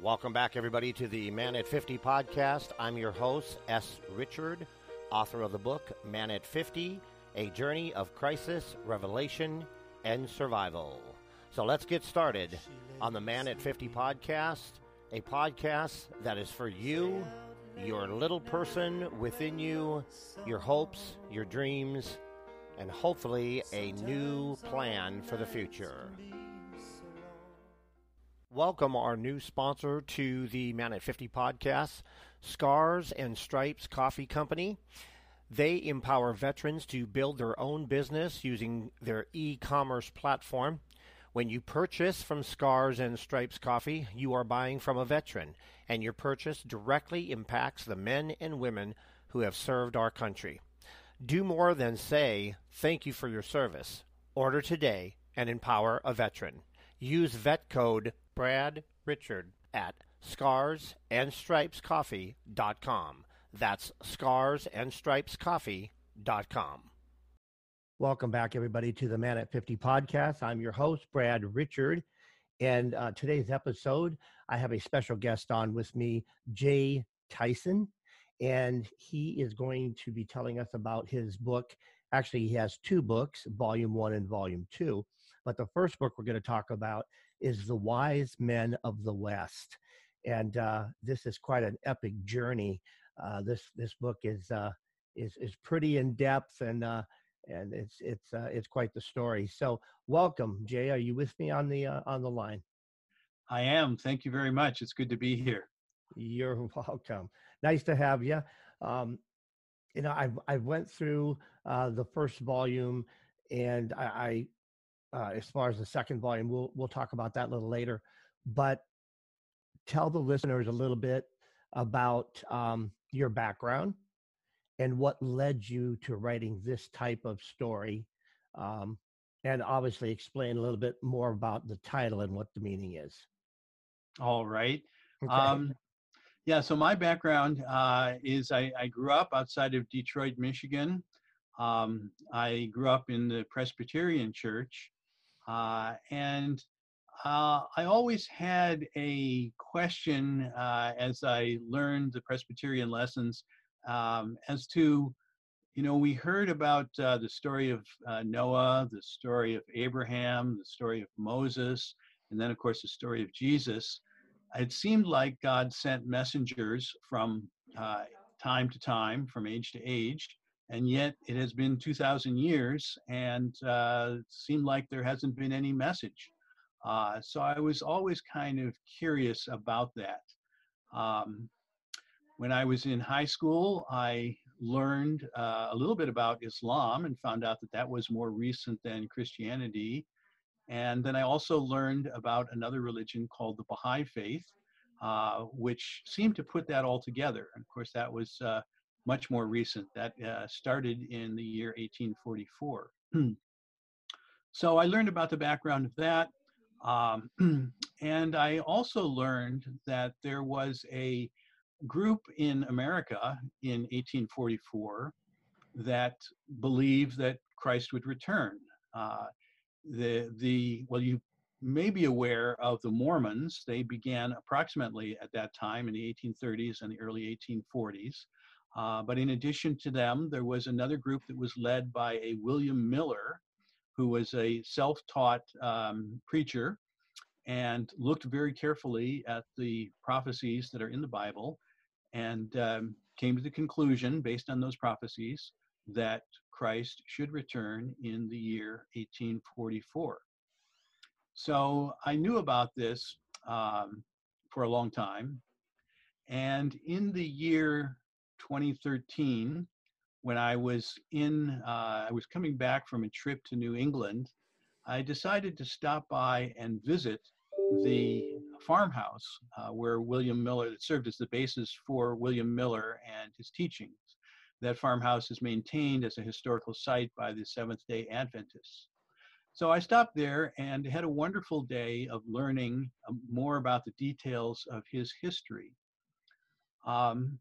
Welcome back, everybody, to the Man at 50 podcast. I'm your host, S. Richard, author of the book Man at 50 A Journey of Crisis, Revelation, and Survival. So let's get started on the Man at 50 podcast, a podcast that is for you, your little person within you, your hopes, your dreams, and hopefully a new plan for the future. Welcome our new sponsor to the Man at 50 podcast, Scars and Stripes Coffee Company. They empower veterans to build their own business using their e commerce platform. When you purchase from Scars and Stripes Coffee, you are buying from a veteran, and your purchase directly impacts the men and women who have served our country. Do more than say, Thank you for your service. Order today and empower a veteran. Use vet code Brad Richard at scarsandstripescoffee.com. That's scarsandstripescoffee.com. Welcome back, everybody, to the Man at 50 podcast. I'm your host, Brad Richard. And uh, today's episode, I have a special guest on with me, Jay Tyson. And he is going to be telling us about his book. Actually, he has two books, volume one and volume two. But the first book we're going to talk about is The Wise Men of the West. And uh, this is quite an epic journey. Uh, this this book is uh, is is pretty in depth and uh, and it's it's uh, it's quite the story. So welcome, Jay. Are you with me on the uh, on the line? I am. Thank you very much. It's good to be here. You're welcome. Nice to have you. Um, you know, I I went through uh, the first volume, and I, uh, as far as the second volume. We'll we'll talk about that a little later, but tell the listeners a little bit about um, your background and what led you to writing this type of story, um, and obviously explain a little bit more about the title and what the meaning is. All right. Okay. Um, yeah, so my background uh, is I, I, grew up outside of Detroit, Michigan. Um, I grew up in the Presbyterian Church, uh, and uh, I always had a question uh, as I learned the Presbyterian lessons um, as to, you know, we heard about uh, the story of uh, Noah, the story of Abraham, the story of Moses, and then, of course, the story of Jesus. It seemed like God sent messengers from uh, time to time, from age to age, and yet it has been 2,000 years and uh, seemed like there hasn't been any message. Uh, so I was always kind of curious about that. Um, when I was in high school, I learned uh, a little bit about Islam and found out that that was more recent than Christianity. And then I also learned about another religion called the Baha'i Faith, uh, which seemed to put that all together. And of course, that was uh, much more recent. That uh, started in the year 1844. so I learned about the background of that. Um, and I also learned that there was a group in America in 1844 that believed that Christ would return. Uh, the the well, you may be aware of the Mormons. They began approximately at that time in the 1830s and the early 1840s. Uh, but in addition to them, there was another group that was led by a William Miller, who was a self taught um, preacher and looked very carefully at the prophecies that are in the Bible and um, came to the conclusion, based on those prophecies, that Christ should return in the year 1844. So I knew about this um, for a long time. And in the year 2013 when I was in, uh, I was coming back from a trip to New England. I decided to stop by and visit the farmhouse uh, where William Miller, that served as the basis for William Miller and his teachings. That farmhouse is maintained as a historical site by the Seventh day Adventists. So I stopped there and had a wonderful day of learning um, more about the details of his history. Um,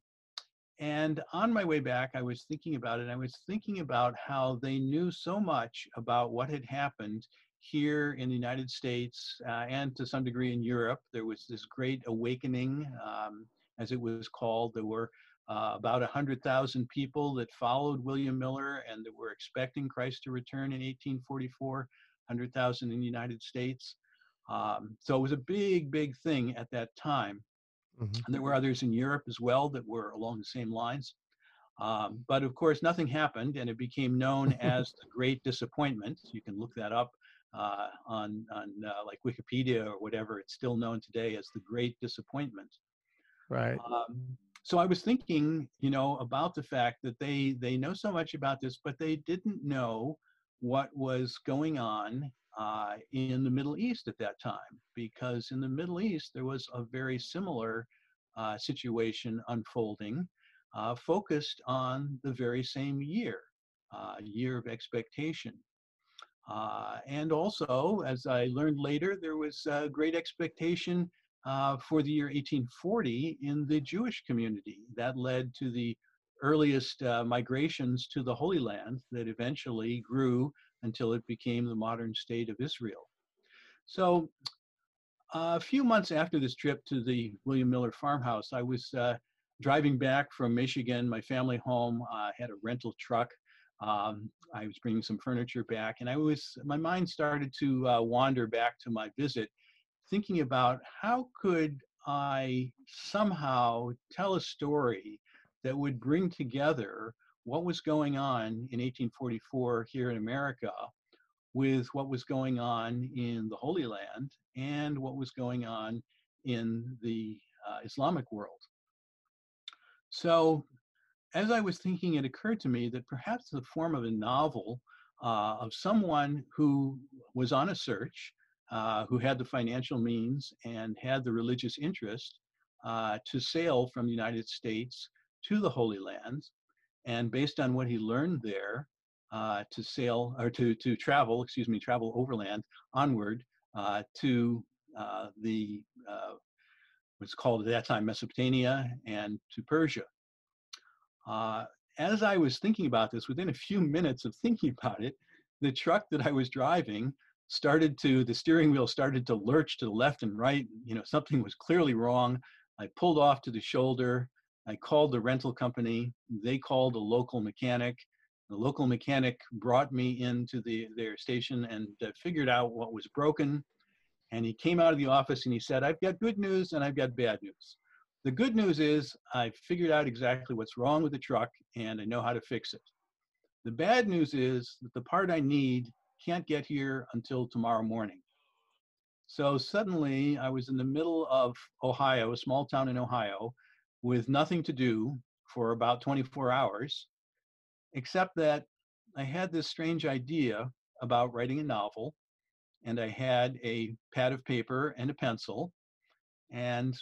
and on my way back, I was thinking about it. I was thinking about how they knew so much about what had happened here in the United States uh, and to some degree in Europe, there was this great awakening, um, as it was called. There were uh, about 100,000 people that followed William Miller and that were expecting Christ to return in 1844, 100,000 in the United States. Um, so it was a big, big thing at that time. Mm-hmm. And there were others in Europe as well that were along the same lines. Um, but of course, nothing happened, and it became known as the Great Disappointment. You can look that up uh, on, on uh, like Wikipedia or whatever. It's still known today as the Great Disappointment. Right. Um, so I was thinking, you know, about the fact that they they know so much about this, but they didn't know what was going on uh, in the Middle East at that time, because in the Middle East there was a very similar uh, situation unfolding, uh, focused on the very same year, uh, year of expectation. Uh, and also, as I learned later, there was great expectation uh, for the year 1840 in the Jewish community. That led to the earliest migrations to the Holy Land that eventually grew until it became the modern state of Israel. So, uh, a few months after this trip to the William Miller farmhouse, I was uh, driving back from Michigan, my family home. I had a rental truck. Um, I was bringing some furniture back, and I was my mind started to uh, wander back to my visit thinking about how could I somehow tell a story that would bring together what was going on in 1844 here in America with what was going on in the Holy Land and what was going on in the uh, Islamic world. So, as I was thinking, it occurred to me that perhaps the form of a novel uh, of someone who was on a search uh, who had the financial means and had the religious interest uh, to sail from the United States to the Holy Land. And based on what he learned there, uh, to sail or to, to travel, excuse me, travel overland onward uh, to uh, the what's called at that time Mesopotamia and to Persia. as I was thinking about this, within a few minutes of thinking about it, the truck that I was driving started to the steering wheel started to lurch to the left and right you know something was clearly wrong i pulled off to the shoulder i called the rental company they called a local mechanic. The local mechanic brought me into the their station and uh, figured out what was broken and he came out of the office and he said i've got good news and i've got bad news. The good news is i figured out exactly what's wrong with the truck and i know how to fix it. The bad news is that the part i need can't get here until tomorrow morning. So suddenly I was in the middle of Ohio, a small town in Ohio, with nothing to do for about 24 hours, except that I had this strange idea about writing a novel, and I had a pad of paper and a pencil. And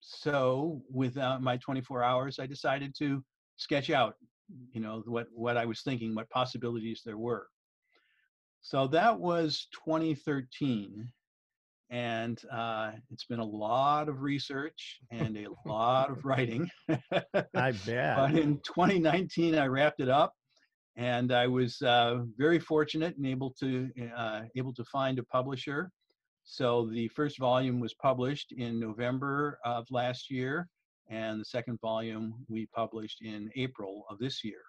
so, without my 24 hours, I decided to sketch out, you know, what, what I was thinking, what possibilities there were. So that was 2013. And uh, it's been a lot of research and a lot of writing. I bet. But in 2019, I wrapped it up, and I was uh, very fortunate and able to uh, able to find a publisher. So the first volume was published in November of last year, and the second volume we published in April of this year.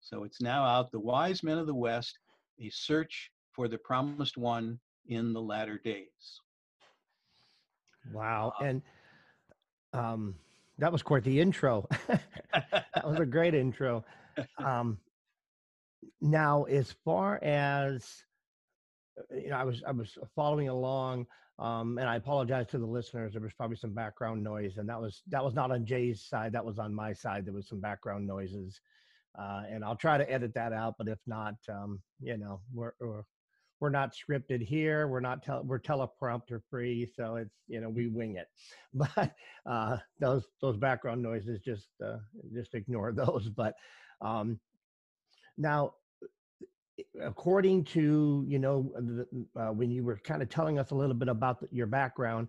So it's now out. The Wise Men of the West a search for the promised one in the latter days. Wow. Uh, and um, that was quite the intro. that was a great intro. Um, now, as far as uh, you know, I was I was following along, um, and I apologize to the listeners. There was probably some background noise, and that was that was not on Jay's side. That was on my side. There was some background noises uh, and I'll try to edit that out. But if not, um, you know, we're, we're we're not scripted here. We're not tele- we're teleprompter free, so it's you know we wing it. But uh, those those background noises just uh, just ignore those. But um, now, according to you know the, uh, when you were kind of telling us a little bit about the, your background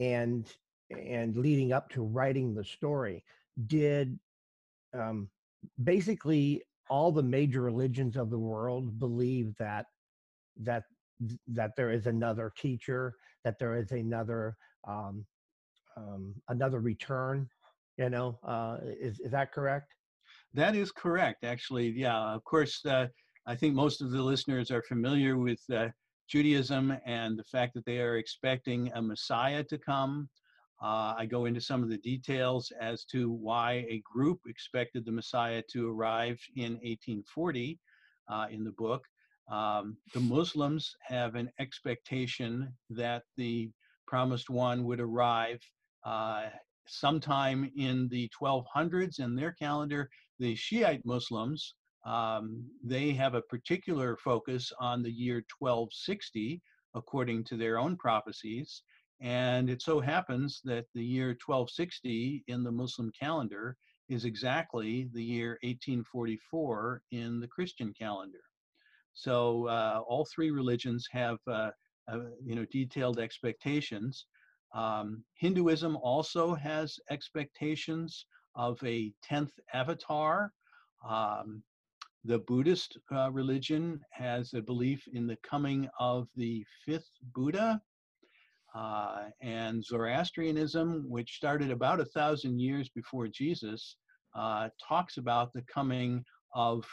and and leading up to writing the story, did um, basically all the major religions of the world believe that that that there is another teacher, that there is another um, um, another return. You know, uh, is is that correct? That is correct, actually. Yeah, of course. Uh, I think most of the listeners are familiar with uh, Judaism and the fact that they are expecting a Messiah to come. Uh, I go into some of the details as to why a group expected the Messiah to arrive in 1840 uh, in the book. Um, the Muslims have an expectation that the promised one would arrive uh, sometime in the 1200s in their calendar. The Shiite Muslims, um, they have a particular focus on the year 1260, according to their own prophecies. And it so happens that the year 1260 in the Muslim calendar is exactly the year 1844 in the Christian calendar. So uh, all three religions have uh, uh, you know detailed expectations. Um, Hinduism also has expectations of a tenth avatar. Um, the Buddhist uh, religion has a belief in the coming of the fifth Buddha. Uh, and Zoroastrianism, which started about a thousand years before Jesus, uh, talks about the coming of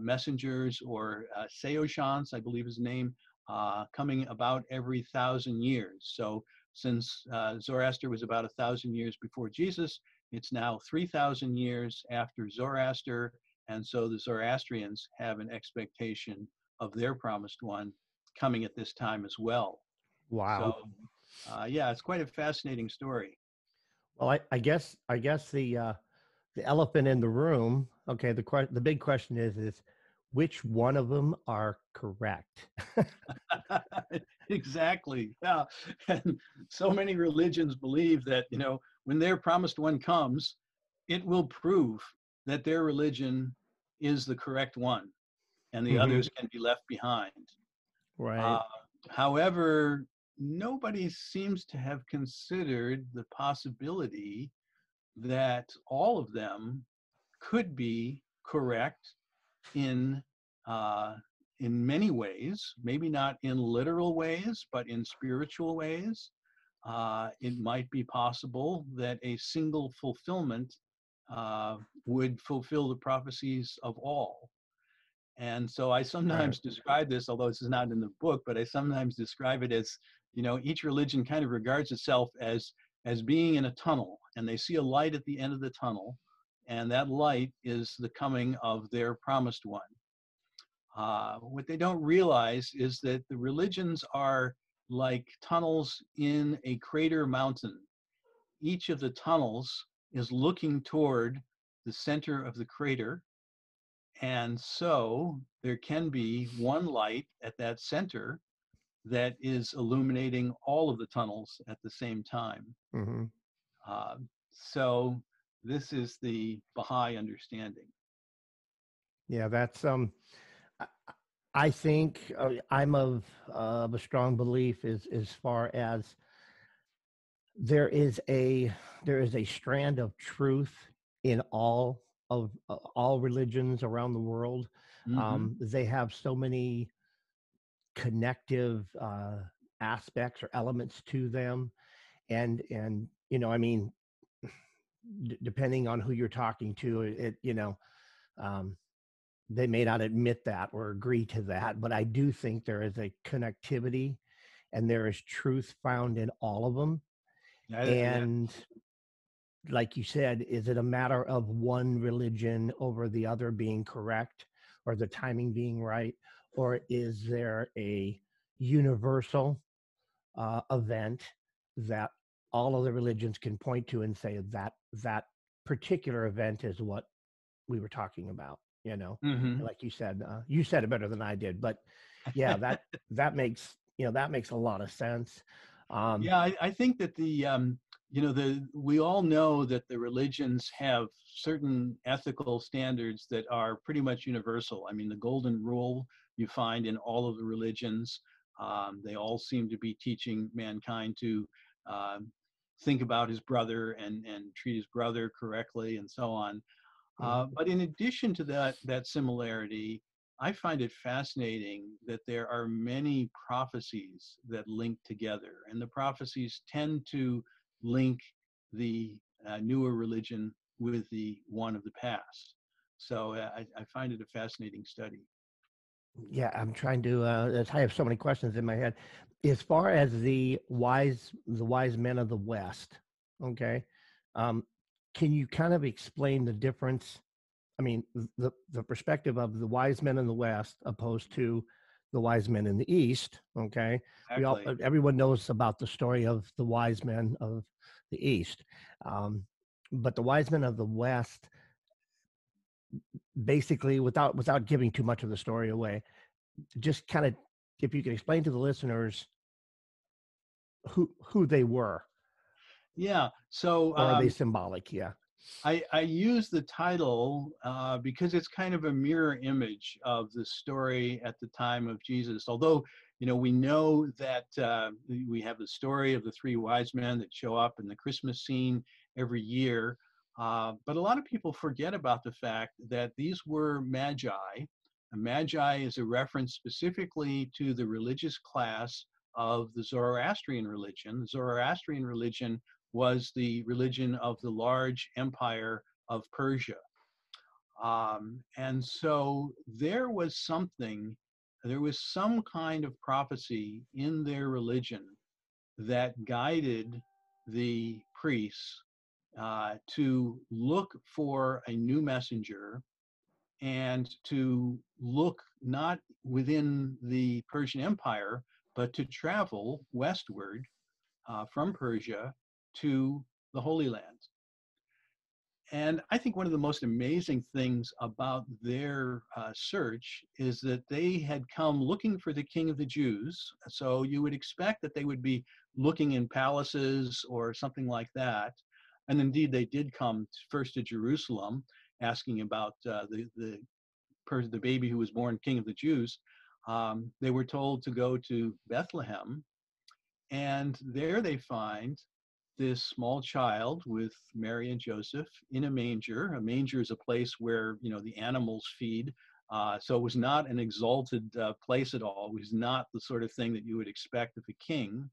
messengers or uh, Saoshyants, I believe his name, uh, coming about every thousand years. So since uh, Zoroaster was about a thousand years before Jesus, it's now 3,000 years after Zoroaster. And so the Zoroastrians have an expectation of their promised one coming at this time as well. Wow. So, uh, yeah, it's quite a fascinating story. Well, I, I guess I guess the uh, the elephant in the room. Okay, the que- the big question is is which one of them are correct? exactly. Yeah, and so many religions believe that you know when their promised one comes, it will prove that their religion is the correct one, and the mm-hmm. others can be left behind. Right. Uh, however, nobody seems to have considered the possibility that all of them could be correct in uh, in many ways, maybe not in literal ways, but in spiritual ways. Uh, it might be possible that a single fulfillment uh, would fulfill the prophecies of all. And so I sometimes describe this, although this is not in the book, but I sometimes describe it as, you know, each religion kind of regards itself as as being in a tunnel and they see a light at the end of the tunnel and that light is the coming of their promised one. Uh, what they don't realize is that the religions are like tunnels in a crater mountain. Each of the tunnels is looking toward the center of the crater and so there can be one light at that center that is illuminating all of the tunnels at the same time. Mm-hmm. Uh, so this is the Baha'i understanding. Yeah, that's um. I think uh, I'm of uh, of a strong belief as as far as there is a there is a strand of truth in all of uh, all religions around the world. Mm-hmm. Um, they have so many connective uh, aspects or elements to them and and you know i mean d- depending on who you're talking to it you know um, they may not admit that or agree to that but i do think there is a connectivity and there is truth found in all of them yeah, and yeah. like you said is it a matter of one religion over the other being correct or the timing being right or is there a universal uh, event that all of the religions can point to and say that that particular event is what we were talking about you know? Mm-hmm. like you said uh, you said it better than i did but yeah that that makes you know that makes a lot of sense. Um, yeah I, I, think that the um, you know the we all know that the religions have certain ethical standards that are pretty much universal. I mean the golden rule you find in all of the religions. Um, they all seem to be teaching mankind to uh, think about his brother and, and treat his brother correctly and so on. Uh, mm-hmm. but in addition to that, that similarity, I find it fascinating that there are many prophecies that link together, and the prophecies tend to link the uh, newer religion with the one of the past. So uh, I, I, find it a fascinating study. Yeah, I'm trying to. Uh, I have so many questions in my head. As far as the wise, the wise men of the West, okay, um, can you kind of explain the difference I mean, the the perspective of the wise men in the West opposed to the wise men in the East. Okay, exactly. we all everyone knows about the story of the wise men of the East, um, but the wise men of the West, basically, without without giving too much of the story away, just kind of if you could explain to the listeners who who they were. Yeah. So or are um, they symbolic? Yeah. I, I use the title uh, because it's kind of a mirror image of the story at the time of Jesus. Although, you know, we know that uh, we have the story of the three wise men that show up in the Christmas scene every year. Uh, but a lot of people forget about the fact that these were magi. A magi is a reference specifically to the religious class of the Zoroastrian religion. The Zoroastrian religion was the religion of the large empire of Persia. Um, and so there was something, there was some kind of prophecy in their religion that guided the priests uh, to look for a new messenger and to look not within the Persian Empire, but to travel westward uh, from Persia to the Holy Land. And I think one of the most amazing things about their uh, search is that they had come looking for the King of the Jews. So you would expect that they would be looking in palaces or something like that. And indeed, they did come first to Jerusalem, asking about uh, the the the baby who was born King of the Jews. Um, they were told to go to Bethlehem, and there they find this small child with Mary and Joseph in a manger. A manger is a place where you know the animals feed. Uh, so it was not an exalted uh, place at all. It was not the sort of thing that you would expect of a king.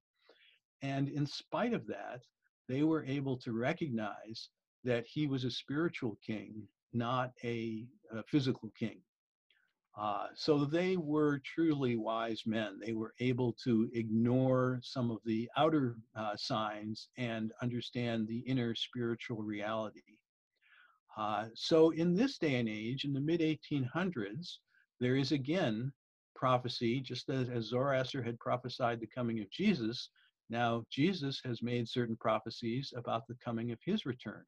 And in spite of that, they were able to recognize that he was a spiritual king, not a, a physical king. Uh, so they were truly wise men. They were able to ignore some of the outer uh, signs and understand the inner spiritual reality. Uh, so in this day and age, in the mid 1800s, there is again prophecy, just as, as Zoroaster had prophesied the coming of Jesus. Now, Jesus has made certain prophecies about the coming of his return.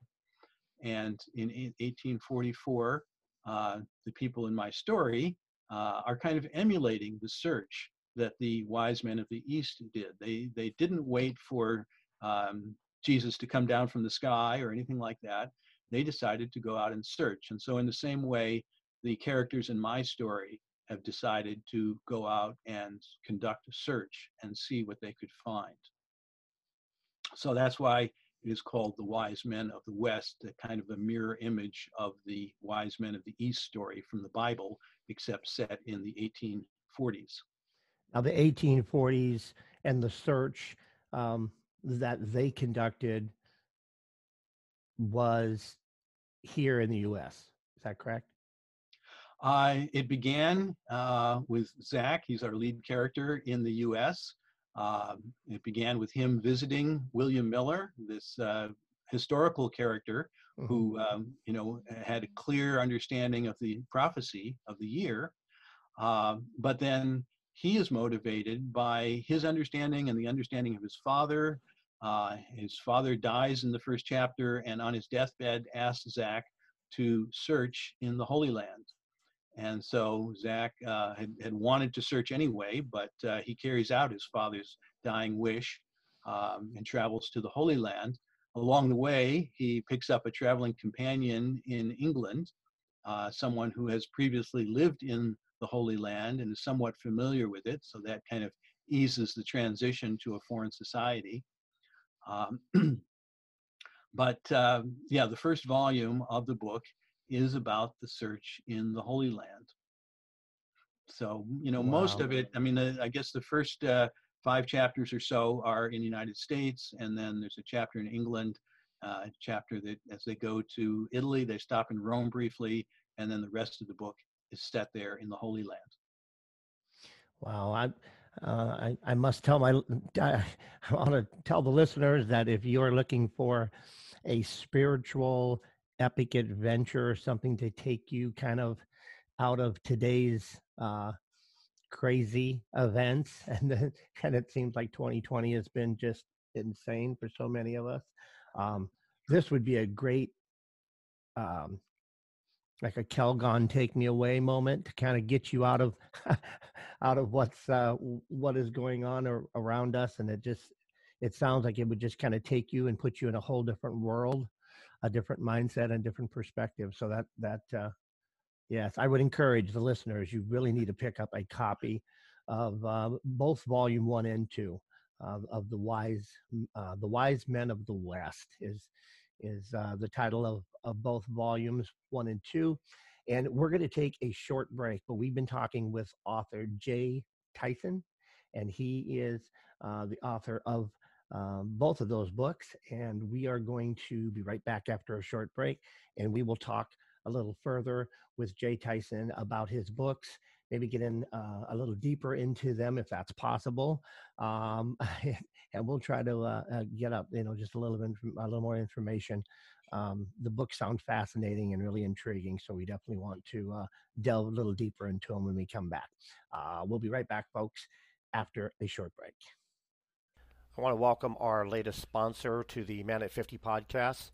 And in 1844, uh, the people in my story uh, are kind of emulating the search that the wise men of the East did. They, they didn't wait for um, Jesus to come down from the sky or anything like that. They decided to go out and search. And so, in the same way, the characters in my story have decided to go out and conduct a search and see what they could find. So that's why it is called the wise men of the West, a kind of a mirror image of the wise men of the East story from the Bible, except set in the 1840s. Now, the 1840s and the search um, that they conducted was here in the U.S. Is that correct? Uh, it began uh, with Zach. He's our lead character in the U.S. Um, it began with him visiting William Miller, this uh, historical character mm-hmm. who, um, you know, had a clear understanding of the prophecy of the year. Uh, but then he is motivated by his understanding and the understanding of his father. Uh, his father dies in the first chapter, and on his deathbed, asks Zach to search in the Holy Land. And so Zach uh, had, had wanted to search anyway, but uh, he carries out his father's dying wish um, and travels to the Holy Land. Along the way, he picks up a traveling companion in England, uh, someone who has previously lived in the Holy Land and is somewhat familiar with it. So that kind of eases the transition to a foreign society. Um, but uh, yeah, the first volume of the book is about the search in the Holy Land. so you know, wow. most of it. I mean, I guess the first uh, five chapters or so are in the United States, and then there's a chapter in England, uh, chapter that as they go to Italy, they stop in Rome briefly, and then the rest of the book is set there in the Holy Land. Wow, I, uh, I, I must tell my, I, I want to tell the listeners that if you're looking for a spiritual epic adventure, or something to take you kind of out of today's uh, crazy events, and then, and it seems like 2020 has been just insane for so many of us. Um, this would be a great um, like a Calgon take me away moment to kind of get you out of out of what's uh, what is going on or, around us, and it just it sounds like it would just kind of take you and put you in a whole different world, a different mindset and different perspective. So that that uh, yes, I would encourage the listeners. You really need to pick up a copy of uh, both volume one and two of, the wise uh, the wise men of the West is is uh, the title of, of both volumes one and two. And we're going to take a short break, but we've been talking with author Jay Tyson, and he is uh, the author of um, both of those books. And we are going to be right back after a short break, and we will talk a little further with Jay Tyson about his books maybe get in uh, a little deeper into them if that's possible. Um, and we'll try to uh, uh, get up, you know, just a little bit, a little more information. Um, the books sound fascinating and really intriguing, so we definitely want to uh, delve a little deeper into them when we come back. We'll be right back, folks, after a short break. I want to welcome our latest sponsor to the Man at 50 podcast.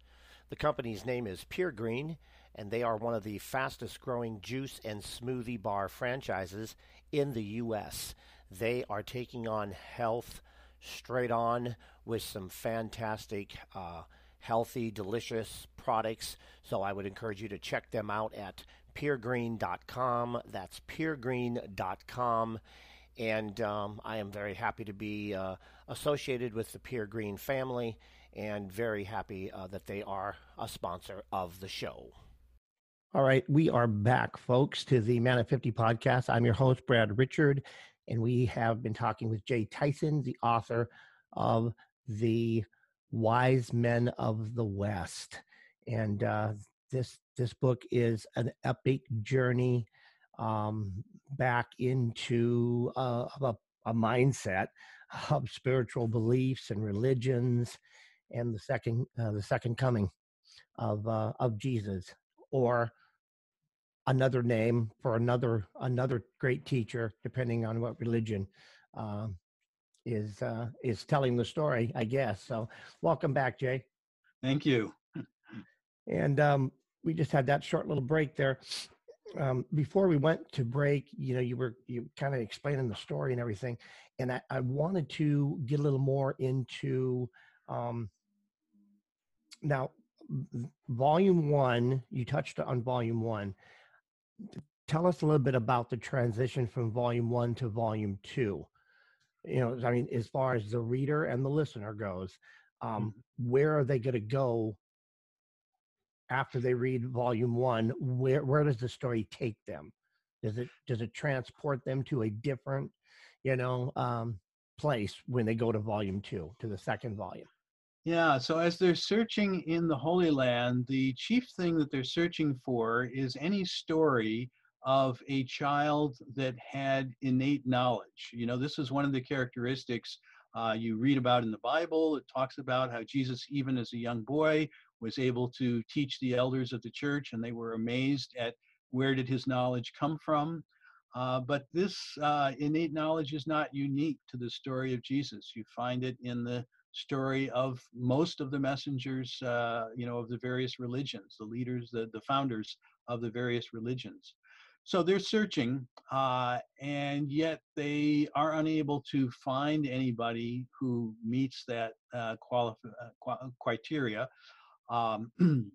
The company's name is Pure Green, and they are one of the fastest growing juice and smoothie bar franchises in the U.S. They are taking on health straight on with some fantastic, uh, healthy, delicious products. So I would encourage you to check them out at puregreen.com. That's puregreen.com. And um, I am very happy to be uh, associated with the Pure Green family and very happy uh, that they are a sponsor of the show. All right, we are back, folks, to the Man of 50 podcast. I'm your host, Brad Richard, and we have been talking with Jay Tyson, the author of The Wise Men of the West. And uh, this this book is an epic journey um, back into uh, a, a mindset of spiritual beliefs and religions, and the second uh, the second coming of uh, of Jesus, or another name for another another great teacher, depending on what religion um, is uh, is telling the story, I guess. So, welcome back, Jay. Thank you. and um, we just had that short little break there. Um, before we went to break, you know, you were you kind of explaining the story and everything, and I, I wanted to get a little more into um, now volume one. You touched on volume one tell us a little bit about the transition from volume one to volume two you know i mean as far as the reader and the listener goes um, mm-hmm. where are they going to go after they read volume one where where does the story take them does it does it transport them to a different you know um, place when they go to volume two to the second volume yeah, so as they're searching in the Holy Land, the chief thing that they're searching for is any story of a child that had innate knowledge. You know, this is one of the characteristics uh, you read about in the Bible. It talks about how Jesus, even as a young boy, was able to teach the elders of the church, and they were amazed at where did his knowledge come from. Uh, but this uh, innate knowledge is not unique to the story of Jesus. You find it in the story of most of the messengers, uh, you know, of the various religions, the leaders, the, the founders of the various religions. So they're searching, uh, and yet they are unable to find anybody who meets that uh, quali- uh, criteria. Um,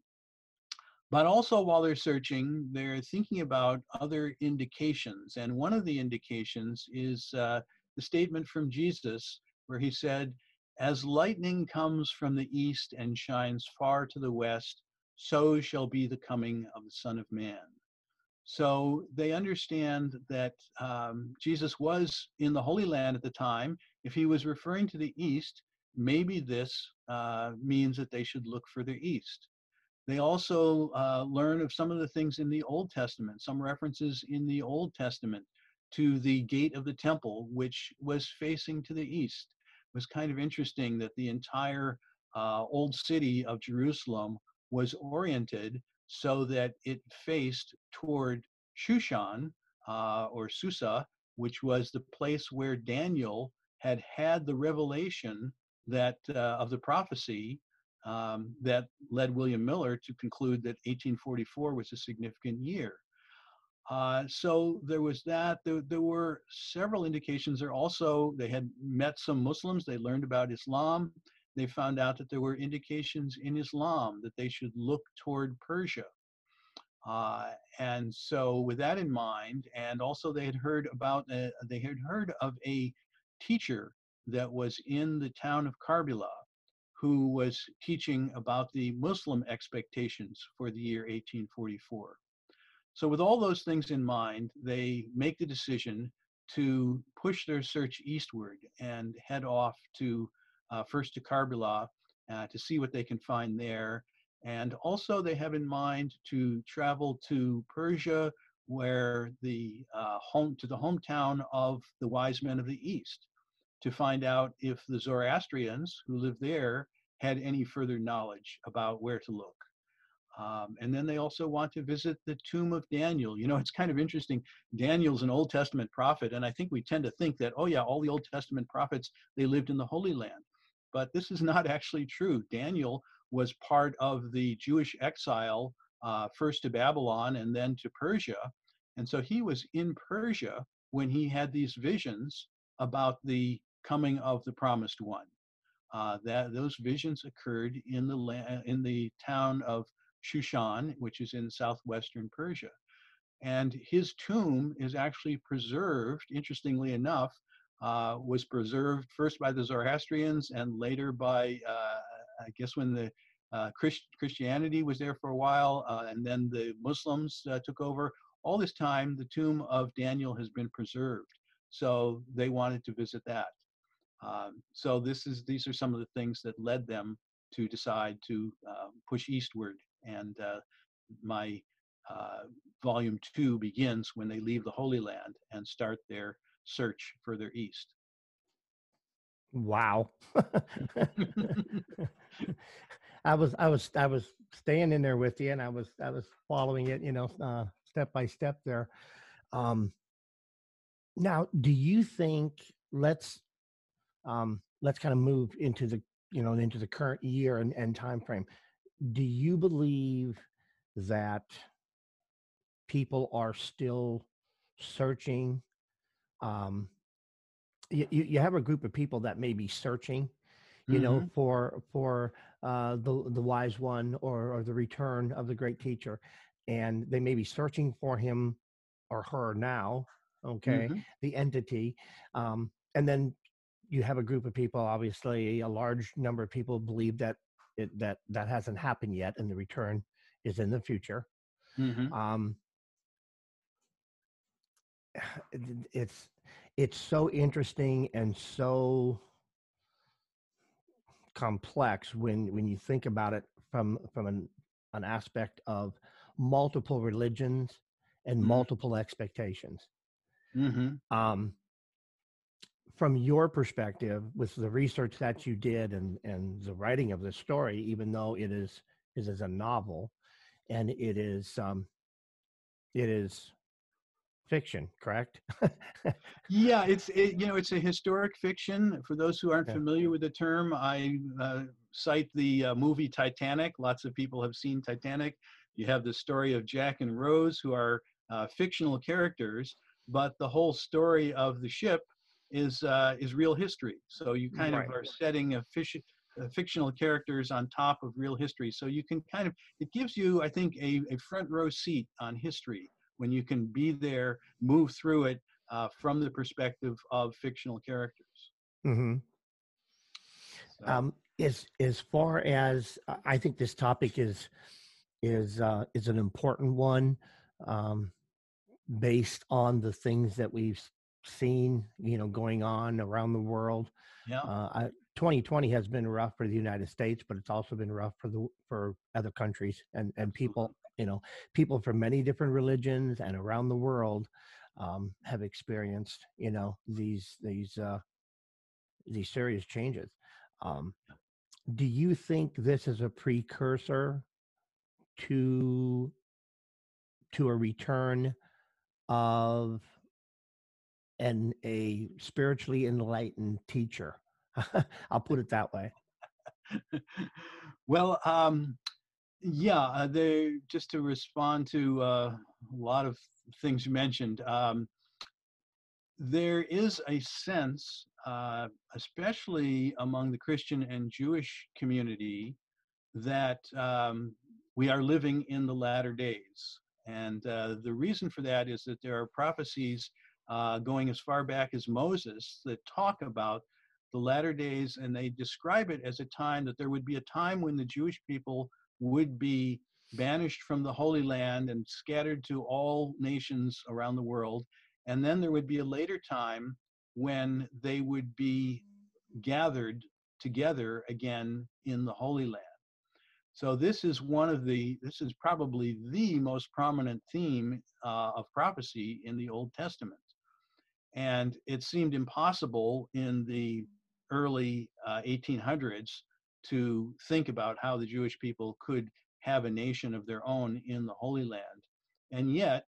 but also, while they're searching, they're thinking about other indications. And one of the indications is uh, the statement from Jesus, where he said, as lightning comes from the east and shines far to the west, so shall be the coming of the Son of Man. So they understand that um, Jesus was in the Holy Land at the time. If he was referring to the east, maybe this uh, means that they should look further east. They also uh, learn of some of the things in the Old Testament, some references in the Old Testament to the gate of the temple, which was facing to the east. It was kind of interesting that the entire uh, old city of Jerusalem was oriented so that it faced toward Shushan uh, or Susa, which was the place where Daniel had had the revelation that uh, of the prophecy um, that led William Miller to conclude that 1844 was a significant year. Uh, so there was that. There, there, were several indications. There also they had met some Muslims. They learned about Islam. They found out that there were indications in Islam that they should look toward Persia. Uh, and so, with that in mind, and also they had heard about uh, they had heard of a teacher that was in the town of Karbala who was teaching about the Muslim expectations for the year 1844. So, with all those things in mind, they make the decision to push their search eastward and head off to uh, first to Karbala uh, to see what they can find there. And also, they have in mind to travel to Persia, where the uh, home to the hometown of the wise men of the East, to find out if the Zoroastrians who lived there had any further knowledge about where to look. Um, and then they also want to visit the tomb of Daniel. You know, it's kind of interesting. Daniel's an Old Testament prophet, and I think we tend to think that, oh, yeah, all the Old Testament prophets, they lived in the Holy Land. But this is not actually true. Daniel was part of the Jewish exile, uh, first to Babylon and then to Persia. And so he was in Persia when he had these visions about the coming of the promised one. Uh, that those visions occurred in the in the town of Shushan, which is in southwestern Persia. And his tomb is actually preserved, interestingly enough, uh, was preserved first by the Zoroastrians and later by, uh, I guess, when the uh, Christ- Christianity was there for a while, uh, and then the Muslims uh, took over. All this time, the tomb of Daniel has been preserved. So they wanted to visit that. Um, so this is these are some of the things that led them to decide to uh, push eastward. And uh, my uh, volume two begins when they leave the Holy Land and start their search further east. Wow. I was I was I was staying in there with you, and I was I was following it, you know, uh, step by step there. Um, now, do you think let's um, let's kind of move into the you know into the current year and, and time frame do you believe that people are still searching um you, you have a group of people that may be searching you mm-hmm. know for for uh the the wise one or or the return of the great teacher and they may be searching for him or her now okay mm-hmm. the entity um and then you have a group of people obviously a large number of people believe that it, that that hasn't happened yet and the return is in the future mm-hmm. um, it's it's so interesting and so complex when when you think about it from from an, an aspect of multiple religions and mm-hmm. multiple expectations mm-hmm. um, from your perspective with the research that you did and and the writing of this story even though it is it is a novel and it is um it is fiction correct? Yeah it's it, you know it's a historic fiction. For those who aren't yeah. familiar with the term i uh, cite the uh, movie titanic. Lots of people have seen titanic. You have the story of jack and rose who are uh, fictional characters but the whole story of the ship is uh, is real history. So you kind right. of are setting a fish, uh, fictional characters on top of real history. So you can kind of it gives you, I think, a, a front row seat on history when you can be there, move through it uh, from the perspective of fictional characters. Mm-hmm. So. Um, as as far as I think this topic is is uh, is an important one. Um, based on the things that we've seen, you know, going on around the world. Yeah. Uh, I, 2020 has been rough for the United States, but it's also been rough for the for other countries and and people. You know, people from many different religions and around the world um, have experienced, you know, these these uh, these serious changes. Um, do you think this is a precursor to to a return of an a spiritually enlightened teacher? I'll put it that way. well, um, yeah, uh, they just to respond to uh, a lot of things you mentioned. Um, there is a sense, uh, especially among the Christian and Jewish community, that um, we are living in the latter days. And uh, the reason for that is that there are prophecies uh, going as far back as Moses that talk about the latter days, and they describe it as a time that there would be a time when the Jewish people would be banished from the Holy Land and scattered to all nations around the world. And then there would be a later time when they would be gathered together again in the Holy Land. So this is one of the, this is probably the most prominent theme uh, of prophecy in the Old Testament. And it seemed impossible in the early uh, 1800s to think about how the Jewish people could have a nation of their own in the Holy Land. And yet,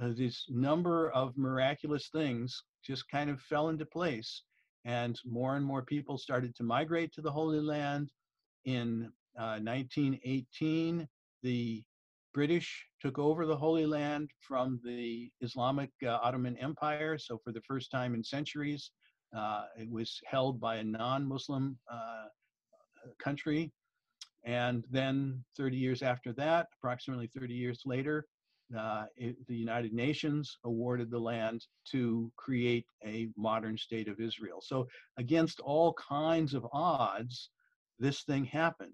uh, this number of miraculous things just kind of fell into place. And more and more people started to migrate to the Holy Land. In uh, 1918, the British took over the Holy Land from the Islamic uh, Ottoman Empire. So, for the first time in centuries, uh, it was held by a non Muslim uh, country. And then 30 years after that, approximately 30 years later, uh, it, the United Nations awarded the land to create a modern state of Israel. So, against all kinds of odds, this thing happened.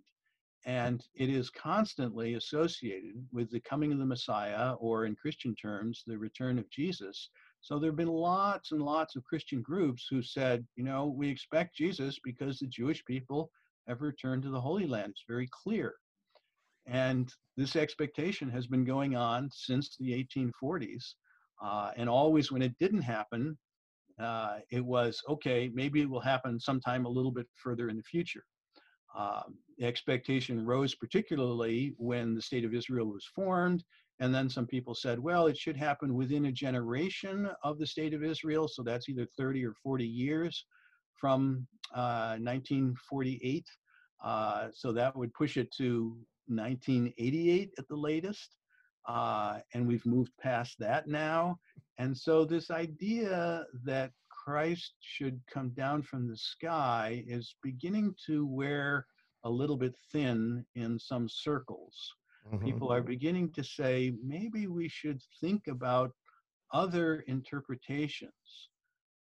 And it is constantly associated with the coming of the Messiah, or in Christian terms, the return of Jesus. So there have been lots and lots of Christian groups who said, you know, we expect Jesus because the Jewish people have returned to the Holy Land. It's very clear. And this expectation has been going on since the 1840s. Uh, and always when it didn't happen, uh, it was okay, maybe it will happen sometime a little bit further in the future. Um, expectation rose particularly when the state of Israel was formed. And then some people said, well, it should happen within a generation of the state of Israel. So that's either 30 or 40 years from uh, 1948. Uh, so that would push it to 1988 at the latest. Uh, and we've moved past that now. And so this idea that Christ should come down from the sky is beginning to wear a little bit thin in some circles. Mm-hmm. People are beginning to say maybe we should think about other interpretations.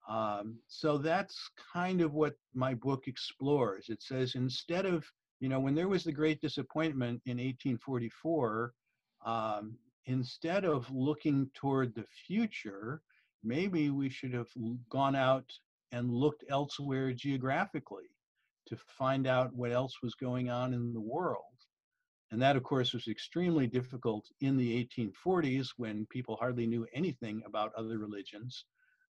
Um, so that's kind of what my book explores. It says instead of, you know, when there was the great disappointment in 1844, um, instead of looking toward the future, maybe we should have gone out and looked elsewhere geographically to find out what else was going on in the world. And that, of course, was extremely difficult in the 1840s when people hardly knew anything about other religions.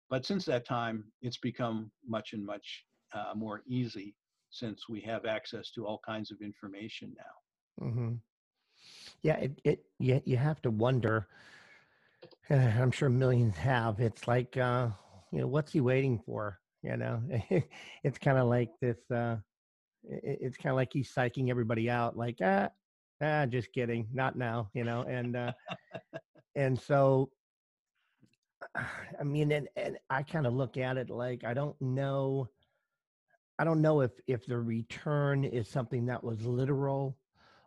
But since that time, it's become much and much uh, more easy since we have access to all kinds of information now. Mm-hmm. Yeah, it, it you, you have to wonder I'm sure millions have. It's like, uh, you know, what's he waiting for? You know, it's kind of like this. Uh, it's kind of like he's psyching everybody out. Like, ah, ah, just kidding, not now. You know, and uh, and so, I mean, and and I kind of look at it like I don't know. I don't know if if the return is something that was literal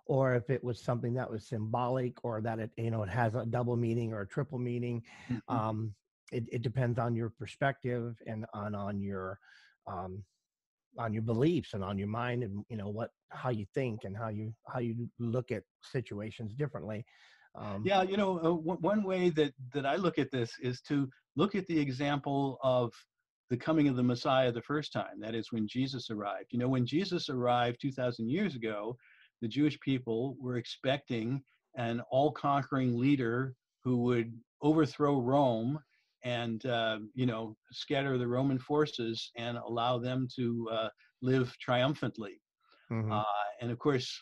or if it was something that was symbolic or that it you know it has a double meaning or a triple meaning mm-hmm. um, it, it, depends on your perspective and on on your um, on your beliefs and on your mind and you know what how you think and how you how you look at situations differently Um, yeah, you know, uh, w- one way that that I look at this is to look at the example of the coming of the Messiah the first time. That is when Jesus arrived. You know, when Jesus arrived 2,000 years ago, the Jewish people were expecting an all-conquering leader who would overthrow Rome and uh, you know scatter the Roman forces and allow them to uh, live triumphantly. Mm-hmm. Uh, and of course,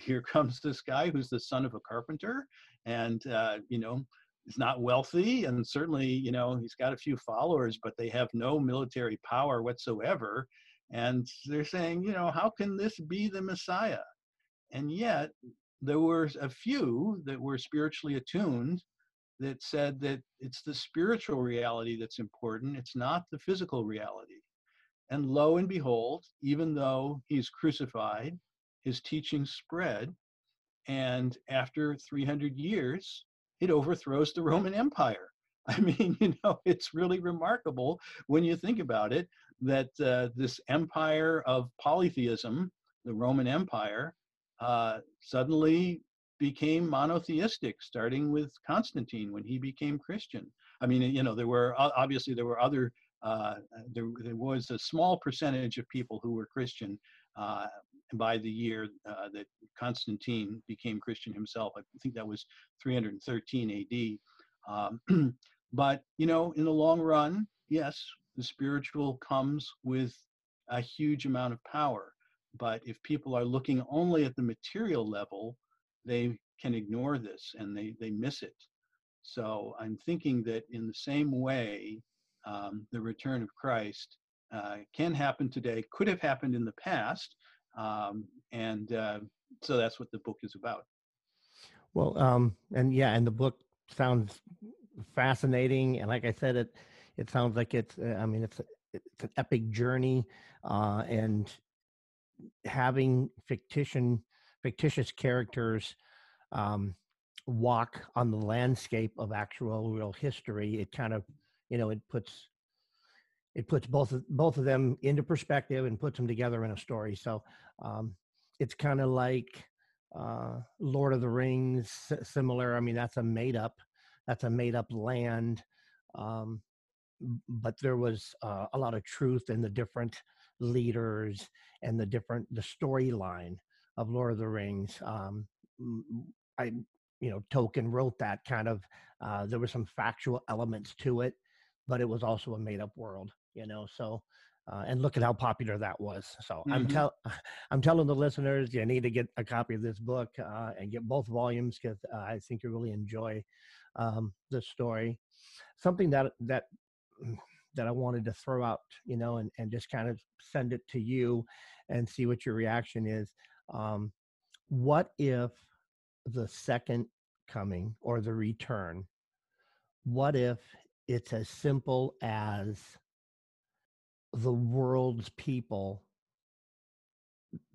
here comes this guy who's the son of a carpenter, and uh, you know is not wealthy, and certainly you know he's got a few followers, but they have no military power whatsoever. And they're saying, you know, how can this be the Messiah? And yet, there were a few that were spiritually attuned that said that it's the spiritual reality that's important, it's not the physical reality. And lo and behold, even though he's crucified, his teaching spread. And after 300 years, it overthrows the Roman Empire. I mean, you know, it's really remarkable when you think about it that uh, this empire of polytheism, the Roman Empire, uh, suddenly became monotheistic, starting with Constantine when he became Christian. I mean, you know, there were obviously there were other. Uh, there, there was a small percentage of people who were Christian uh, by the year uh, that Constantine became Christian himself. I think that was 313 AD. Um, but you know, in the long run, yes, the spiritual comes with a huge amount of power. But if people are looking only at the material level, they can ignore this and they, they miss it. So I'm thinking that in the same way, um, the return of Christ uh, can happen today, could have happened in the past. Um, and uh, so that's what the book is about. Well, um, and yeah, and the book sounds fascinating. And like I said, it, it sounds like it's, uh, I mean, it's, it's an epic journey uh, and having fictitious fictitious characters um, walk on the landscape of actual real history, it kind of, you know, it puts it puts both of, both of them into perspective and puts them together in a story. So um, it's kind of like uh, Lord of the Rings, similar. I mean, that's a made up, that's a made up land. Um, but there was uh, a lot of truth in the different leaders and the different the storyline of Lord of the Rings. Um, I, you know, Tolkien wrote that kind of. Uh, there were some factual elements to it, but it was also a made-up world. You know, so. Uh, and look at how popular that was. So mm-hmm. I'm tell I'm telling the listeners you need to get a copy of this book uh, and get both volumes because uh, I think you really enjoy um, the story. Something that that that I wanted to throw out, you know, and, and just kind of send it to you and see what your reaction is. Um, what if the second coming or the return, what if it's as simple as the world's people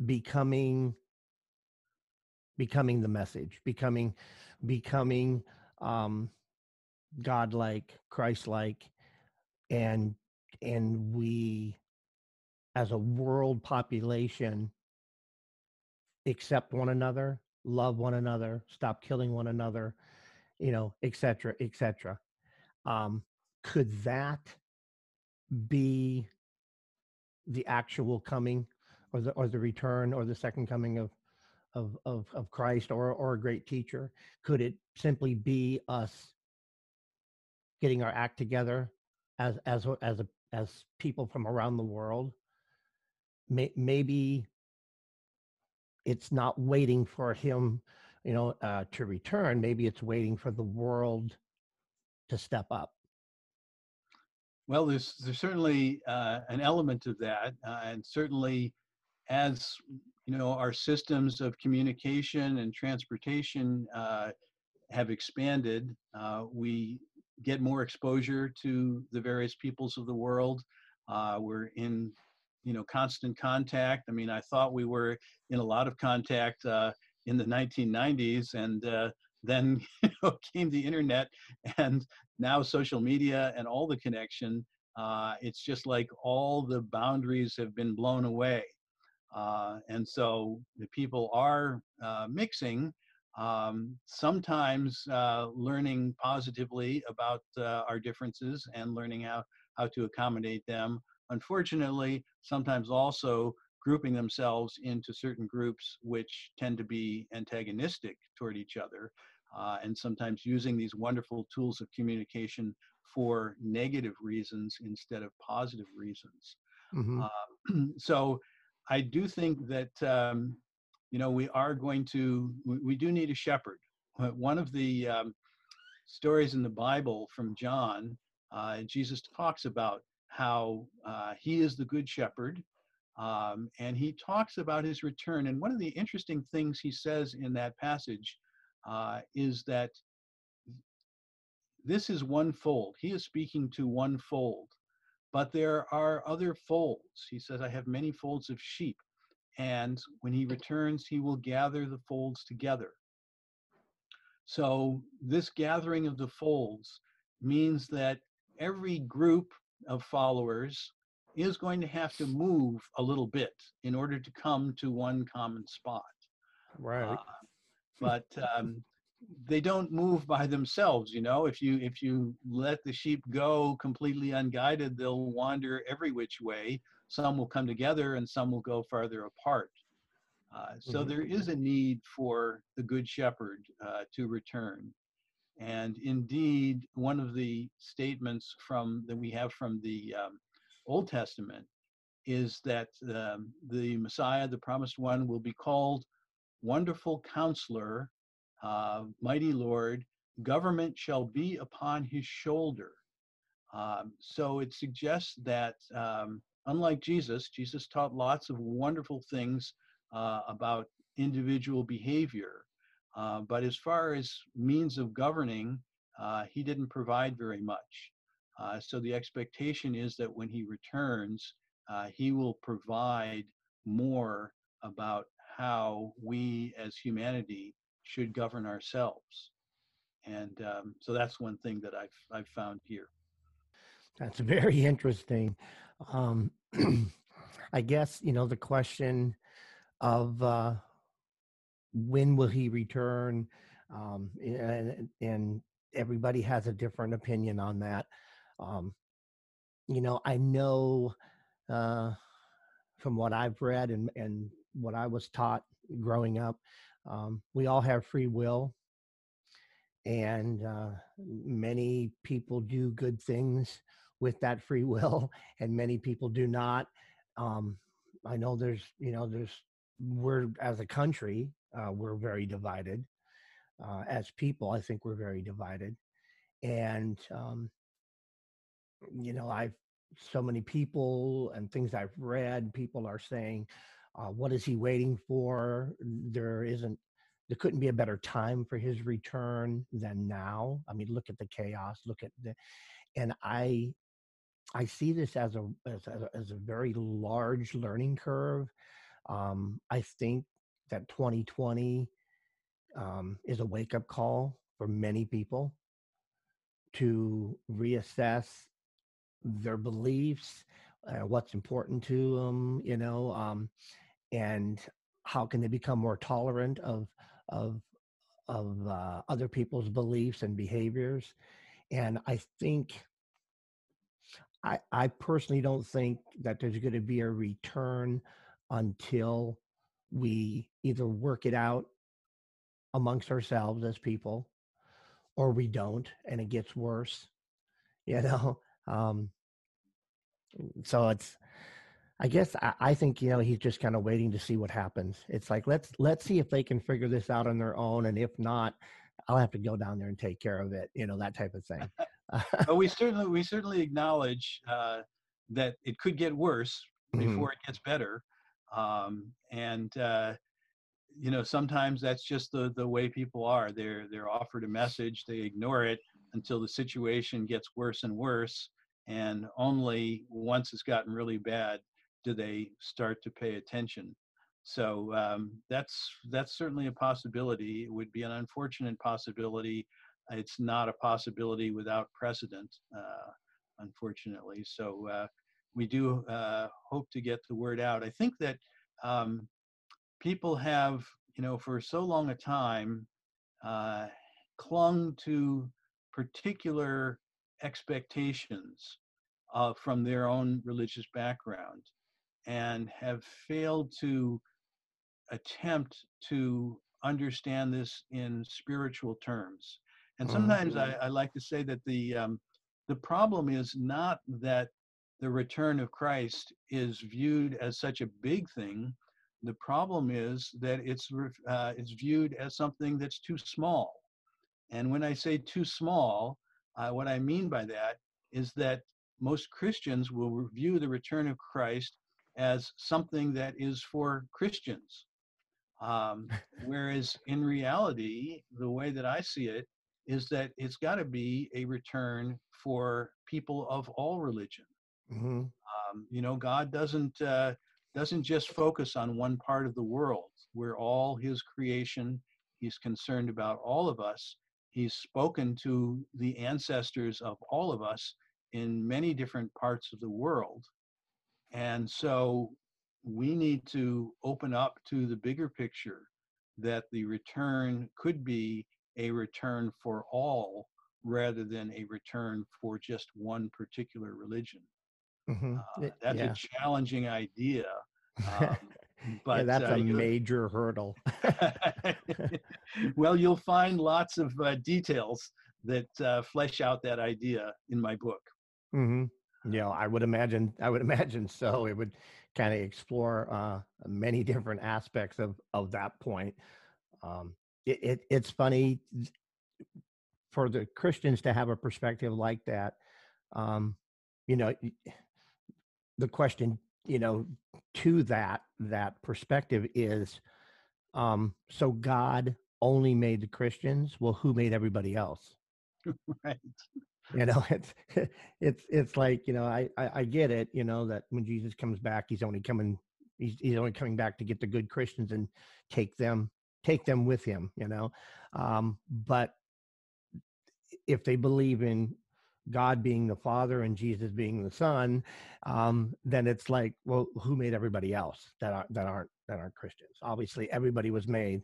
becoming becoming the message becoming becoming um godlike christ-like and and we as a world population accept one another, love one another, stop killing one another, you know, etc., etc. Um, could that be the actual coming, or the or the return, or the second coming of of of, of Christ, or or a great teacher? Could it simply be us getting our act together as as as a, as people from around the world? May, maybe it's not waiting for him, you know, uh, to return. Maybe it's waiting for the world to step up. Well, there's there's certainly uh, an element of that, uh, and certainly as you know, our systems of communication and transportation uh, have expanded. Uh, we get more exposure to the various peoples of the world. Uh, we're in you know constant contact i mean i thought we were in a lot of contact uh, in the 1990s and uh, then you know, came the internet and now social media and all the connection uh, it's just like all the boundaries have been blown away uh, and so the people are uh, mixing Um, sometimes uh, learning positively about our differences and learning how, how to accommodate them. Unfortunately, sometimes also grouping themselves into certain groups which tend to be antagonistic toward each other, uh, and sometimes using these wonderful tools of communication for negative reasons instead of positive reasons. Mm-hmm. Uh, so I do think that, um, you know, we are going to, we, we, do need a shepherd. One of the um, stories in the Bible from John, uh, Jesus talks about how uh, he is the good shepherd. Um, and he talks about his return. And one of the interesting things he says in that passage uh, is that this is one fold. He is speaking to one fold, but there are other folds. He says, I have many folds of sheep, and when he returns, he will gather the folds together. So, this gathering of the folds means that every group of followers is going to have to move a little bit in order to come to one common spot. Right. Uh, but um, they don't move by themselves you know if you if you let the sheep go completely unguided they'll wander every which way some will come together and some will go farther apart uh, so mm-hmm. there is a need for the good shepherd uh, to return and indeed one of the statements from that we have from the um, old testament is that um, the messiah the promised one will be called wonderful counselor uh, mighty Lord, government shall be upon his shoulder. Um, so it suggests that, um, unlike Jesus, Jesus taught lots of wonderful things uh, about individual behavior. Uh, but as far as means of governing, uh, he didn't provide very much. Uh, so the expectation is that when he returns, uh, he will provide more about how we as humanity should govern ourselves. And um, so that's one thing that I've, I've found here. That's very interesting. Um, I guess, you know, the question of uh, when will he return? Um, and, and everybody has a different opinion on that. Um, you know, I know uh, from what I've read and, and what I was taught growing up, um, we all have free will, and uh, many people do good things with that free will, and many people do not. Um, I know there's, you know, there's, we're as a country, uh, we're very divided. Uh, as people, I think we're very divided. And, um, you know, I've, so many people and things I've read, people are saying, uh, what is he waiting for? There isn't, there couldn't be a better time for his return than now. I mean, look at the chaos. Look at the, and I, I see this as a as a, as a very large learning curve. Um, I think that 2020 um, is a wake up call for many people to reassess their beliefs, uh, what's important to them, you know, um, and how can they become more tolerant of of of uh, other people's beliefs and behaviors. And i think i i personally don't think that there's going to be a return until we either work it out amongst ourselves as people or we don't and it gets worse you know um so it's I guess I, I, think you know he's just kind of waiting to see what happens. It's like let's let's see if they can figure this out on their own, and if not, I'll have to go down there and take care of it. You know that type of thing. but we certainly we certainly acknowledge uh, that it could get worse mm-hmm. before mm-hmm. it gets better, um, and uh, you know sometimes that's just the the way people are. They're they're offered a message, they ignore it until the situation gets worse and worse, and only once it's gotten really bad do they start to pay attention? So um, that's that's certainly a possibility. It would be an unfortunate possibility. It's not a possibility without precedent, uh, unfortunately. So uh, we do uh, hope to get the word out. I think that um, people have, you know, for so long a time uh, clung to particular expectations uh, from their own religious background and have failed to attempt to understand this in spiritual terms. And sometimes I, I like to say that the um, the problem is not that the return of Christ is viewed as such a big thing. The problem is that it's uh, it's viewed as something that's too small. And when I say too small, uh, what I mean by that is that most Christians will view the return of Christ as something that is for Christians. Um, whereas in reality, the way that I see it is that it's got to be a return for people of all religion. Mm-hmm. Um, you know, God doesn't uh, doesn't just focus on one part of the world. We're all His creation. He's concerned about all of us. He's spoken to the ancestors of all of us in many different parts of the world. And so we need to open up to the bigger picture that the return could be a return for all rather than a return for just one particular religion. Mm-hmm. Uh, that's yeah. a challenging idea. Um, but yeah, that's uh, a major hurdle. well, you'll find lots of uh, details that uh, flesh out that idea in my book. Mm-hmm. Yeah, I would imagine. I would imagine so. It would kind of explore uh, many different aspects of of that point. Um, it, it, it's funny for the Christians to have a perspective like that. Um, you know, the question, you know, to that that perspective is, um, so God only made the Christians. Well, who made everybody else? right. You know, it's it's it's like you know, I, I I get it. You know that when Jesus comes back, he's only coming he's he's only coming back to get the good Christians and take them take them with him. You know, um, but if they believe in God being the Father and Jesus being the Son, um, then it's like, well, who made everybody else that are that aren't that aren't Christians? Obviously, everybody was made,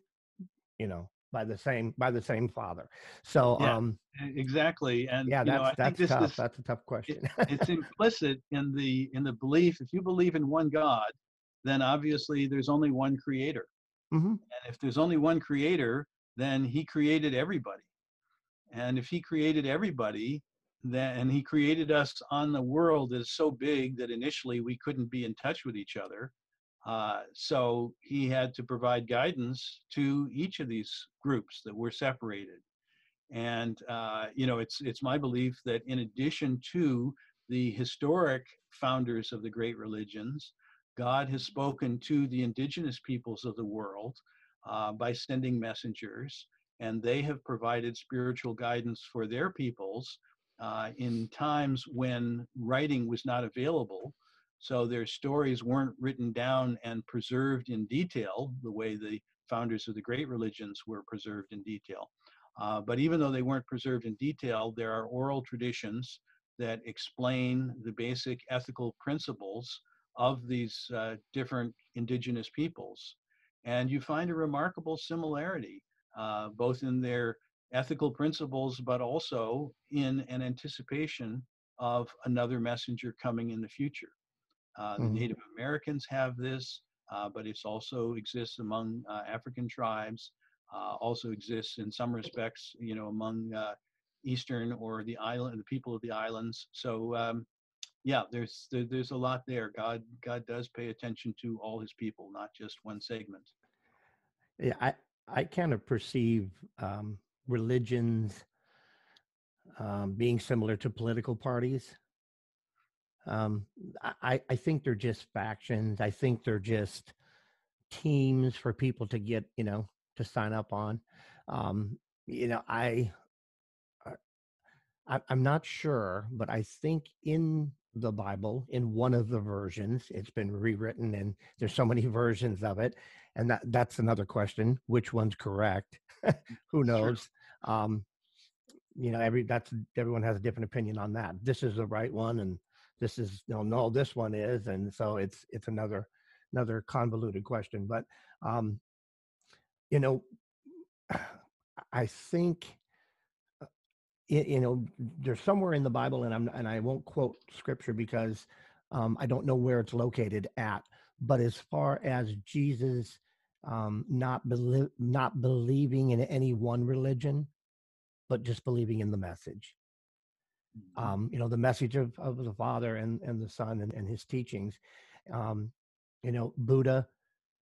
you know, by the same by the same Father. So, yeah, um, exactly, and yeah, that's know, that's tough. Is, that's a tough question. it, it's implicit in the in the belief. If you believe in one God, then obviously there's only one Creator, mm-hmm. and if there's only one Creator, then He created everybody. And if he created everybody, then and he created us on the world that is so big that initially we couldn't be in touch with each other. Uh, so he had to provide guidance to each of these groups that were separated. And uh, you know, it's it's my belief that in addition to the historic founders of the great religions, God has spoken to the indigenous peoples of the world uh, by sending messengers and they have provided spiritual guidance for their peoples uh, in times when writing was not available. So their stories weren't written down and preserved in detail the way the founders of the great religions were preserved in detail. Uh, but even though they weren't preserved in detail, there are oral traditions that explain the basic ethical principles of these uh, different indigenous peoples. And you find a remarkable similarity uh, both in their ethical principles, but also in an anticipation of another messenger coming in the future. Uh, mm-hmm. The Native Americans have this, uh, but it also exists among uh, African tribes. Uh, also exists in some respects, you know, among uh, Eastern or the island, the people of the islands. So, um, yeah, there's there, there's a lot there. God God does pay attention to all His people, not just one segment. Yeah, I I kind of perceive um, religions um, being similar to political parties. Um, I, I think they're just factions. I think they're just teams for people to get, you know, to sign up on. Um, you know, I, uh, I, I'm not sure, but I think in the Bible, in one of the versions, it's been rewritten, and there's so many versions of it and that that's another question which one's correct? Who knows? Sure. um you know every that's everyone has a different opinion on that. This is the right one and this is you know no this one is and so it's it's another another convoluted question. But um you know I think uh, you know there's somewhere in the bible and i'm and i won't quote scripture because um, i don't know where it's located at but as far as jesus um, not believe not believing in any one religion but just believing in the message mm-hmm. um, you know the message of, of the father and, and the son and, and his teachings um, you know buddha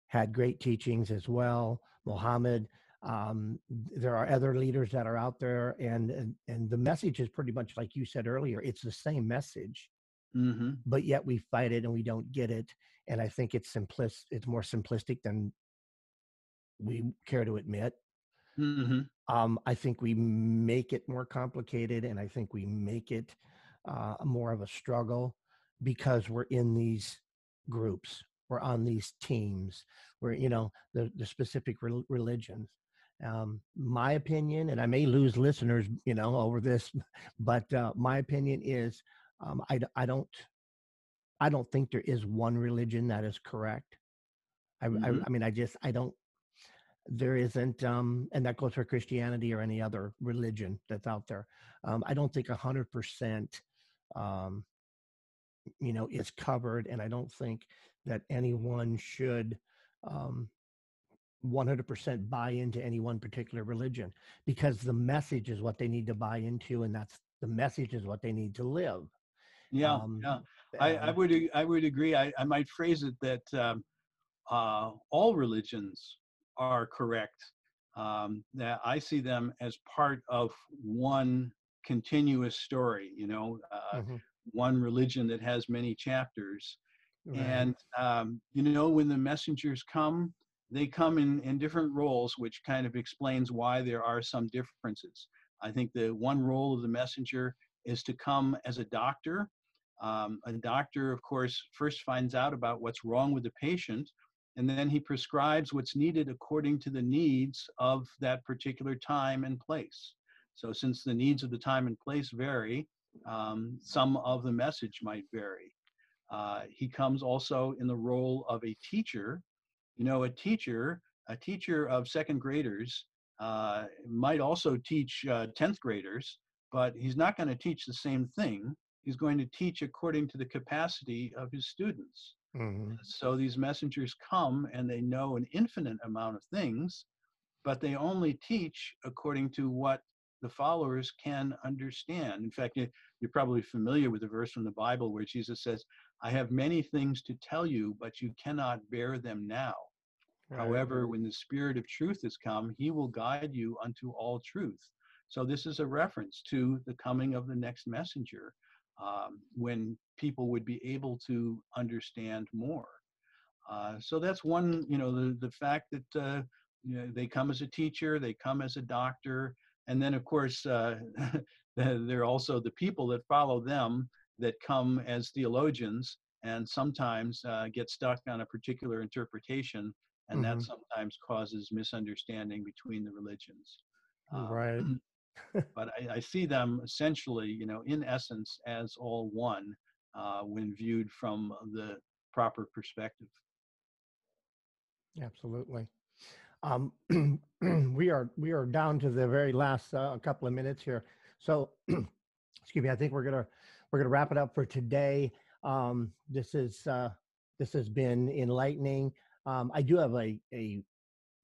had great teachings as well muhammad um, there are other leaders that are out there and, and and the message is pretty much like you said earlier it's the same message mm-hmm. but yet we fight it and we don't get it and i think it's simplist it's more simplistic than we care to admit mm-hmm. um, i think we make it more complicated and i think we make it uh, more of a struggle because we're in these groups we're on these teams where you know the, the specific re- religions um, my opinion, and I may lose listeners, you know, over this, but uh, my opinion is um, I, I don't I don't think there is one religion that is correct. I, mm-hmm. I, I mean, I just I don't. There isn't, um, and that goes for Christianity or any other religion that's out there. Um, I don't think a hundred percent, um, you know, is covered, and I don't think that anyone should um, 100% buy into any one particular religion because the message is what they need to buy into and that's the message is what they need to live yeah um, yeah I, I would i would agree i, I might phrase it that um, uh, all religions are correct um, that i see them as part of one continuous story you know uh, mm-hmm. one religion that has many chapters right. and um, you know when the messengers come they come in, in different roles, which kind of explains why there are some differences. I think the one role of the messenger is to come as a doctor. Um, a doctor, of course, first finds out about what's wrong with the patient, and then he prescribes what's needed according to the needs of that particular time and place. So, since the needs of the time and place vary, um, some of the message might vary. Uh, he comes also in the role of a teacher you know, a teacher, a teacher of second graders uh, might also teach uh, 10th graders, but he's not going to teach the same thing. He's going to teach according to the capacity of his students. Mm-hmm. So these messengers come and they know an infinite amount of things, but they only teach according to what the followers can understand. In fact, you're probably familiar with the verse from the Bible where Jesus says, I have many things to tell you, but you cannot bear them now. Right. However, when the Spirit of truth has come, he will guide you unto all truth. So, this is a reference to the coming of the next messenger um, when people would be able to understand more. Uh, so, that's one, you know, the, the fact that uh, you know, they come as a teacher, they come as a doctor, and then, of course, uh, they're also the people that follow them that come as theologians and sometimes uh, get stuck on a particular interpretation and mm-hmm. that sometimes causes misunderstanding between the religions. Um, right. but I, I, see them essentially, you know, in essence, as all one uh, when viewed from the proper perspective. Absolutely. Um, we are we are down to the very last uh, couple of minutes here, so excuse me. I think we're gonna we're gonna wrap it up for today. Um, this is uh, this has been enlightening. Um, I do have a, a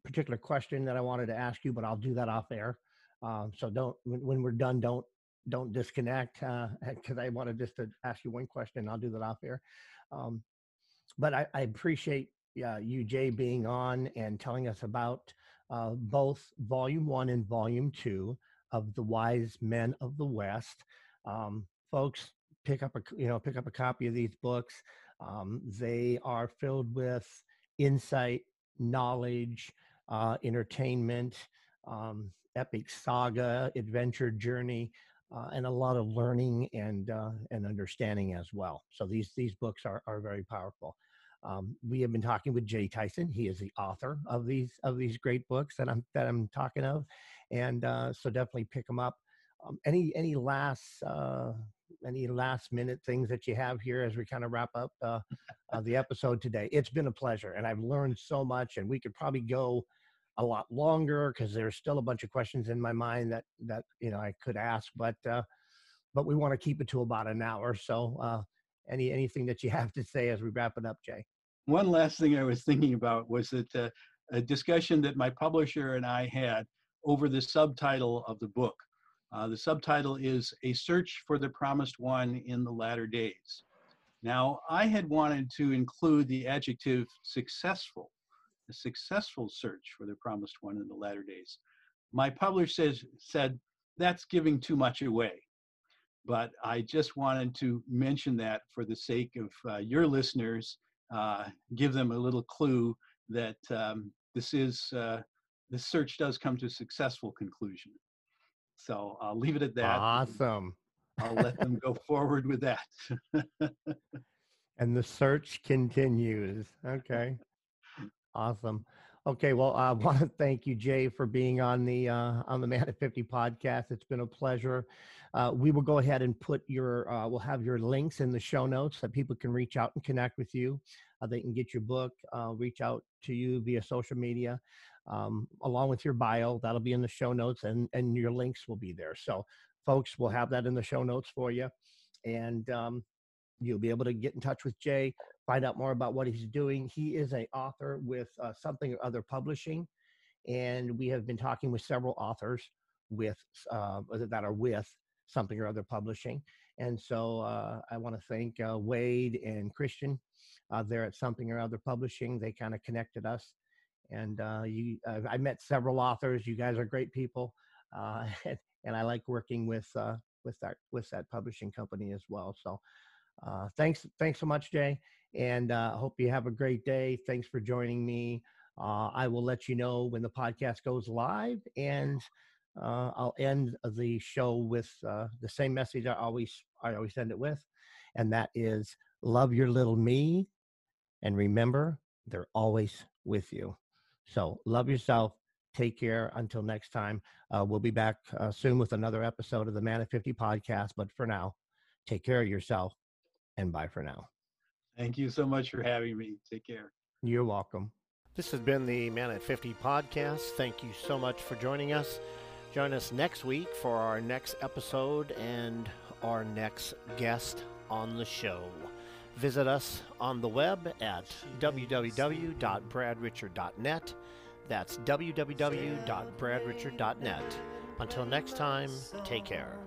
particular question that I wanted to ask you, but I'll do that off air. Um, so don't when, when, we're done, don't don't disconnect because uh, I wanted just to ask you one question. I'll do that off air. Um, but I, I appreciate uh, you, Jay, being on and telling us about uh, both Volume One and Volume Two of the Wise Men of the West. Um, folks, pick up a you know pick up a copy of these books. Um, they are filled with insight, knowledge, uh, entertainment, um, epic saga, adventure journey, uh, and a lot of learning and uh, and understanding as well. So these these books are are very powerful. Um, we have been talking with Jay Tyson. He is the author of these of these great books that I'm that I'm talking of, and uh, so definitely pick them up. Um, any any last uh, any last minute things that you have here as we kind of wrap up uh, uh, the episode today? It's been a pleasure, and I've learned so much. And we could probably go a lot longer because there's still a bunch of questions in my mind that that you know I could ask, but uh, but we want to keep it to about an hour. So, uh, any anything that you have to say as we wrap it up, Jay? One last thing I was thinking about was that uh, a discussion that my publisher and I had over the subtitle of the book. Uh, the subtitle is A Search for the Promised One in the Latter Days. Now, I had wanted to include the adjective successful, a successful search for the promised one in the latter days. My publisher says, said, that's giving too much away. But I just wanted to mention that for the sake of uh, your listeners, uh, give them a little clue that um, this is, uh, the search does come to a successful conclusion. So I'll leave it at that. Awesome. I'll let them go forward with that. and the search continues. Okay. Awesome. Okay, well, I want to thank you, Jay, for being on the uh, on the Man at Fifty podcast. It's been a pleasure. Uh, we will go ahead and put your uh, we'll have your links in the show notes that people can reach out and connect with you. Uh, they can get your book, uh, reach out to you via social media, um, along with your bio. That'll be in the show notes, and and your links will be there. So folks, we'll have that in the show notes for you. And um, you'll be able to get in touch with Jay, find out more about what he's doing. He is an author with uh, Something or Other Publishing. And we have been talking with several authors with uh, that are with Something or Other Publishing. And so uh, I want to thank uh, Wade and Christian uh, there at Something or Other Publishing. They kind of connected us. And uh, you, I met several authors. You guys are great people. and and I like working with uh, with that with that publishing company as well. So uh, thanks thanks so much, Jay, and uh, hope you have a great day. Thanks for joining me. Uh, I will let you know when the podcast goes live, and uh, I'll end the show with uh, the same message I always I always end it with, and that is love your little me, and remember they're always with you. So love yourself, Take care until next time. Uh, we'll be back uh, soon with another episode of the Man at 50 podcast. But for now, take care of yourself and bye for now. Thank you so much for having me. Take care. You're welcome. This has been the Man at 50 podcast. Thank you so much for joining us. Join us next week for our next episode and our next guest on the show. Visit us on the web at www.bradrichard.net that's www.bradrichard.net. Until next time, take care.